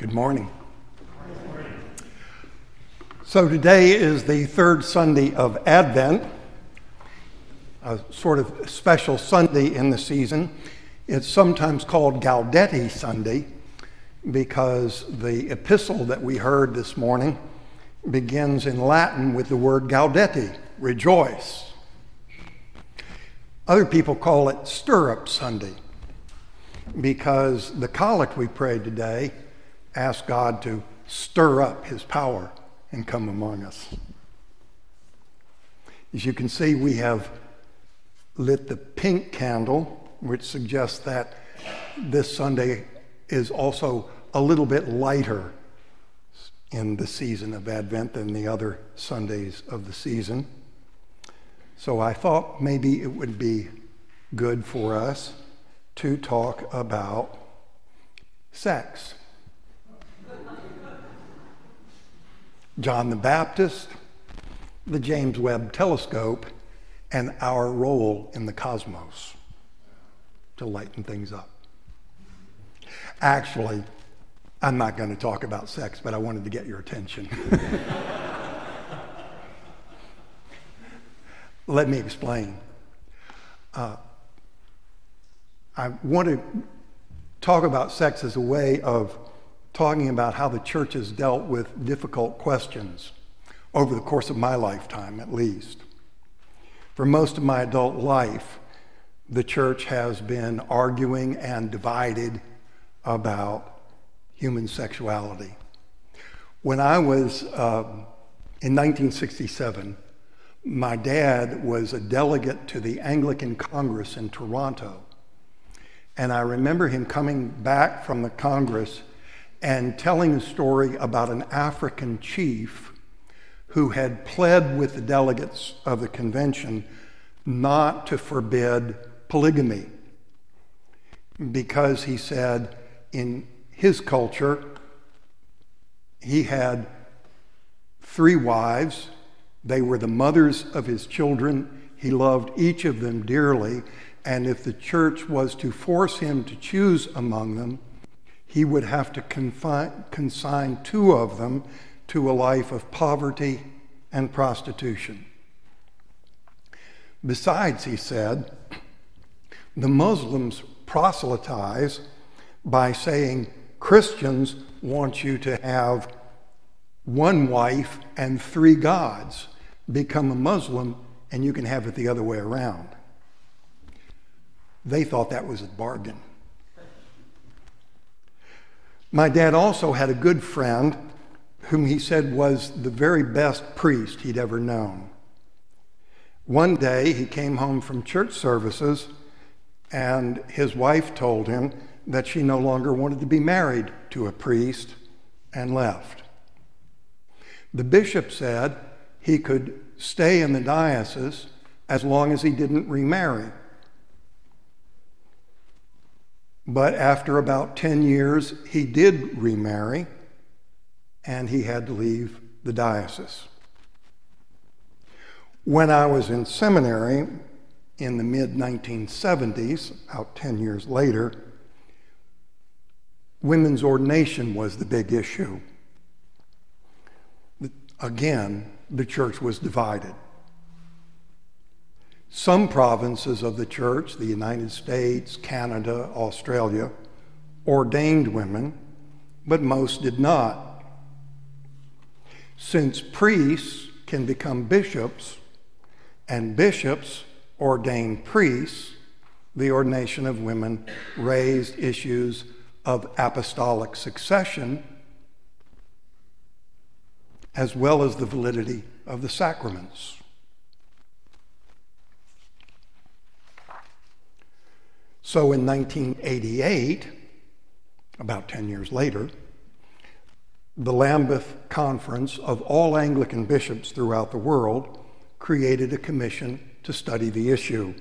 Good morning. So, today is the third Sunday of Advent, a sort of special Sunday in the season. It's sometimes called Gaudete Sunday because the epistle that we heard this morning begins in Latin with the word gaudete, rejoice. Other people call it Stir-up Sunday because the collect we prayed today asked God to stir up his power and come among us. As you can see, we have lit the pink candle, which suggests that this Sunday is also a little bit lighter in the season of Advent than the other Sundays of the season. So I thought maybe it would be good for us to talk about sex. John the Baptist, the James Webb Telescope, and our role in the cosmos to lighten things up. Actually, I'm not going to talk about sex, but I wanted to get your attention. Let me explain. Uh, I want to talk about sex as a way of talking about how the church has dealt with difficult questions over the course of my lifetime, at least. For most of my adult life, the church has been arguing and divided about human sexuality. When I was um, in 1967, my dad was a delegate to the Anglican Congress in Toronto. And I remember him coming back from the Congress and telling a story about an African chief who had pled with the delegates of the convention not to forbid polygamy because he said in his culture he had three wives. They were the mothers of his children. He loved each of them dearly. And if the church was to force him to choose among them, he would have to confine, consign two of them to a life of poverty and prostitution. Besides, he said, the Muslims proselytize by saying Christians want you to have one wife and three gods. Become a Muslim and you can have it the other way around. They thought that was a bargain. My dad also had a good friend whom he said was the very best priest he'd ever known. One day he came home from church services and his wife told him that she no longer wanted to be married to a priest and left. The bishop said he could stay in the diocese as long as he didn't remarry. But after about 10 years, he did remarry and he had to leave the diocese. When I was in seminary in the mid 1970s, about 10 years later, women's ordination was the big issue. Again, the church was divided. Some provinces of the church, the United States, Canada, Australia, ordained women, but most did not. Since priests can become bishops and bishops ordain priests, the ordination of women raised issues of apostolic succession as well as the validity of the sacraments. So in 1988, about 10 years later, the Lambeth Conference of all Anglican bishops throughout the world created a commission to study the issue.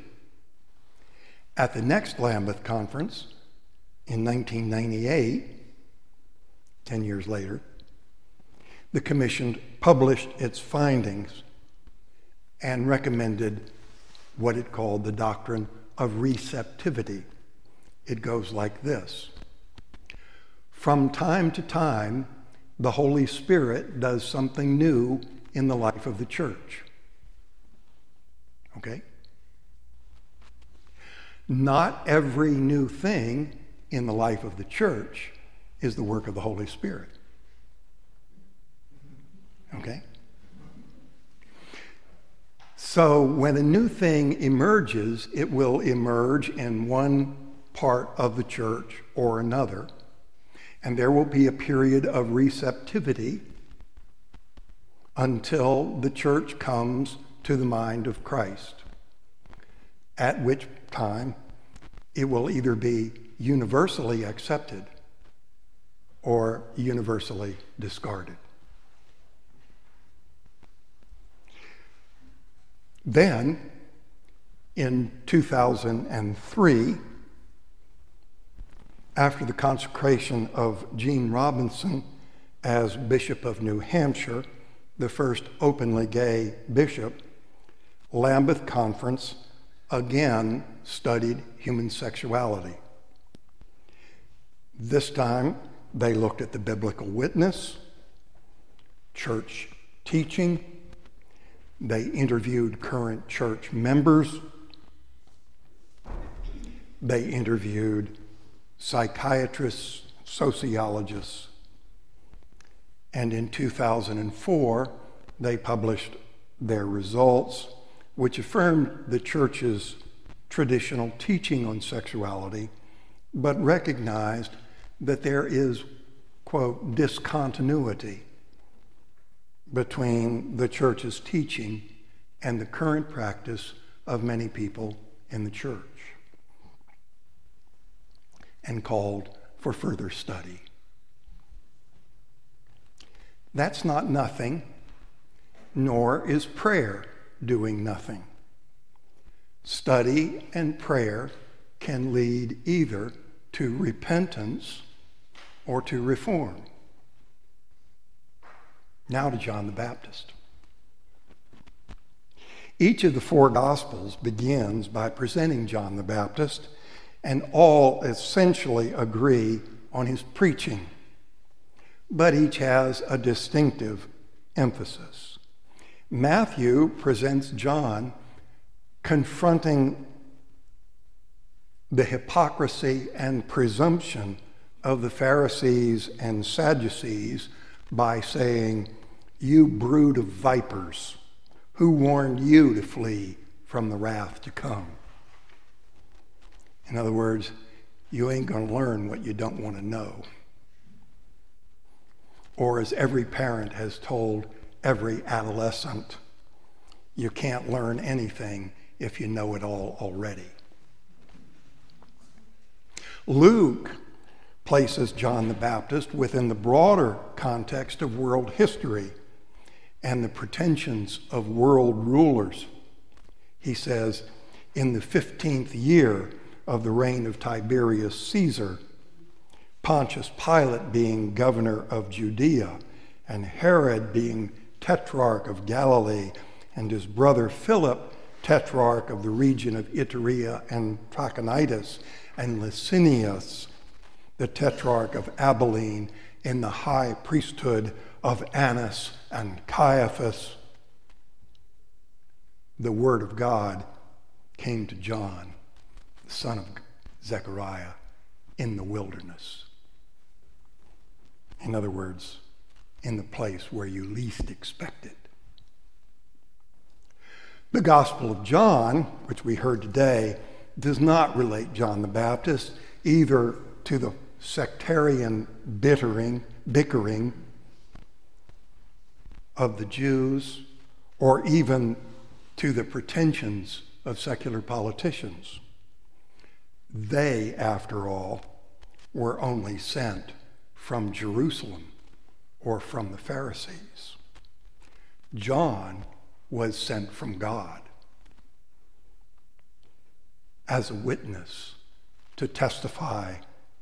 At the next Lambeth Conference in 1998, 10 years later, the commission published its findings and recommended what it called the doctrine of receptivity. It goes like this from time to time, the Holy Spirit does something new in the life of the church. Okay? Not every new thing in the life of the church is the work of the Holy Spirit. Okay? So when a new thing emerges, it will emerge in one part of the church or another, and there will be a period of receptivity until the church comes to the mind of Christ, at which time it will either be universally accepted or universally discarded. Then, in 2003, after the consecration of Gene Robinson as Bishop of New Hampshire, the first openly gay bishop, Lambeth Conference again studied human sexuality. This time, they looked at the biblical witness, church teaching, they interviewed current church members. They interviewed psychiatrists, sociologists. And in 2004, they published their results, which affirmed the church's traditional teaching on sexuality, but recognized that there is, quote, discontinuity between the church's teaching and the current practice of many people in the church and called for further study. That's not nothing, nor is prayer doing nothing. Study and prayer can lead either to repentance or to reform. Now to John the Baptist. Each of the four Gospels begins by presenting John the Baptist, and all essentially agree on his preaching, but each has a distinctive emphasis. Matthew presents John confronting the hypocrisy and presumption of the Pharisees and Sadducees by saying, you brood of vipers, who warned you to flee from the wrath to come? In other words, you ain't going to learn what you don't want to know. Or, as every parent has told every adolescent, you can't learn anything if you know it all already. Luke places John the Baptist within the broader context of world history and the pretensions of world rulers. He says, in the 15th year of the reign of Tiberius Caesar, Pontius Pilate being governor of Judea, and Herod being tetrarch of Galilee, and his brother Philip, tetrarch of the region of Iturea and Trachonitis, and Lysanias, the tetrarch of Abilene, in the high priesthood of Annas and Caiaphas, the word of God came to John, the son of Zechariah, in the wilderness. In other words, in the place where you least expect it. The Gospel of John, which we heard today, does not relate John the Baptist either to the sectarian bittering, bickering of the Jews or even to the pretensions of secular politicians. They, after all, were only sent from Jerusalem or from the Pharisees. John was sent from God as a witness to testify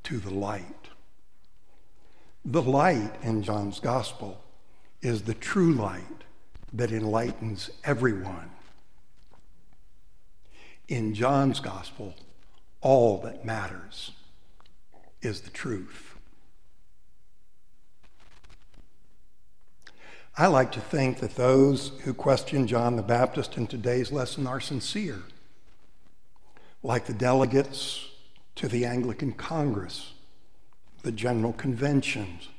to the light. The light in John's gospel is the true light that enlightens everyone. In John's gospel, all that matters is the truth. I like to think that those who question John the Baptist in today's lesson are sincere, like the delegates to the Anglican Congress, the General Conventions,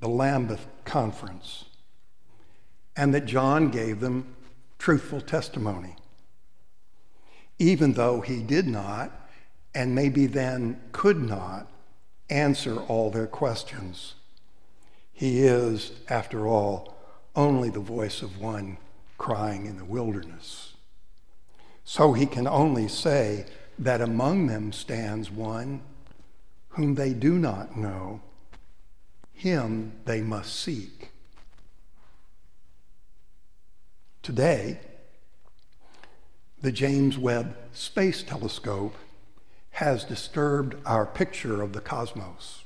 the Lambeth Conference, and that John gave them truthful testimony. Even though he did not, and maybe then could not, answer all their questions. He is, after all, only the voice of one crying in the wilderness. So he can only say that among them stands one whom they do not know. Him they must seek. Today, the James Webb Space Telescope has disturbed our picture of the cosmos.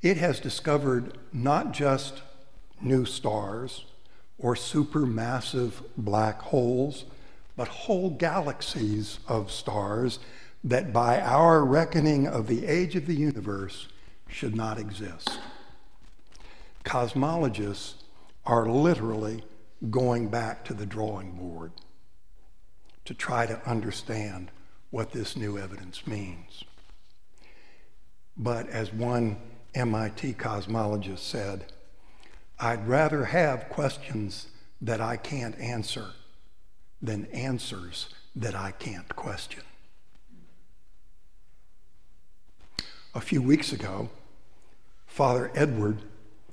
It has discovered not just new stars or supermassive black holes, but whole galaxies of stars that, by our reckoning of the age of the universe, should not exist. Cosmologists are literally going back to the drawing board to try to understand what this new evidence means. But as one MIT cosmologist said, I'd rather have questions that I can't answer than answers that I can't question. A few weeks ago, Father Edward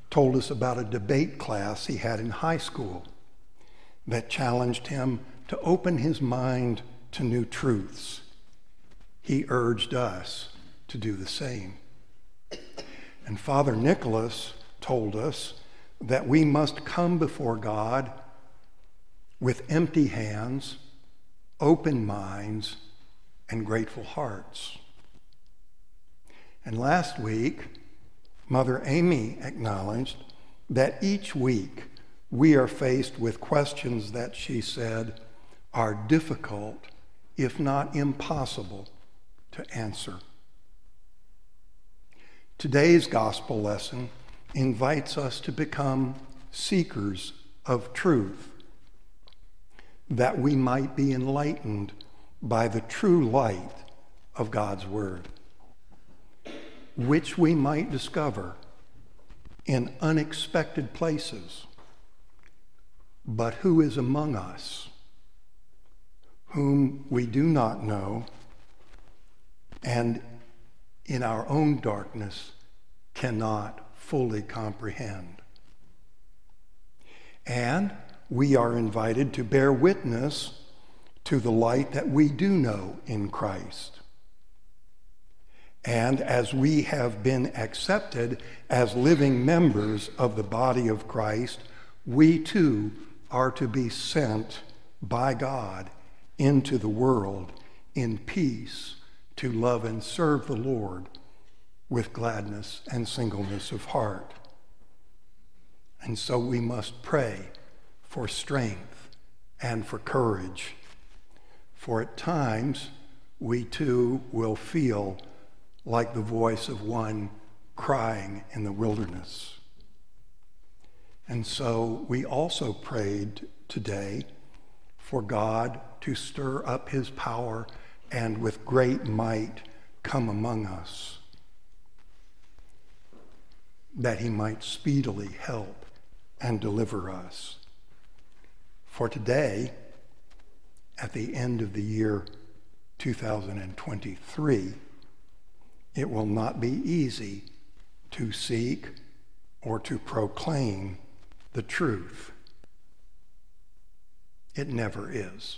told us about a debate class he had in high school that challenged him to open his mind to new truths. He urged us to do the same. And Father Nicholas told us that we must come before God with empty hands, open minds, and grateful hearts. And last week, Mother Amy acknowledged that each week we are faced with questions that she said are difficult, if not impossible, to answer. Today's gospel lesson invites us to become seekers of truth, that we might be enlightened by the true light of God's Word, which we might discover in unexpected places but who is among us, whom we do not know, and in our own darkness cannot fully comprehend. And we are invited to bear witness to the light that we do know in Christ. And as we have been accepted as living members of the body of Christ, we too are to be sent by God into the world in peace to love and serve the Lord with gladness and singleness of heart. And so we must pray for strength and for courage, for at times we too will feel like the voice of one crying in the wilderness. And so we also prayed today for God to stir up his power and with great might come among us, that he might speedily help and deliver us. For today, at the end of the year 2023, it will not be easy to seek or to proclaim the truth. It never is.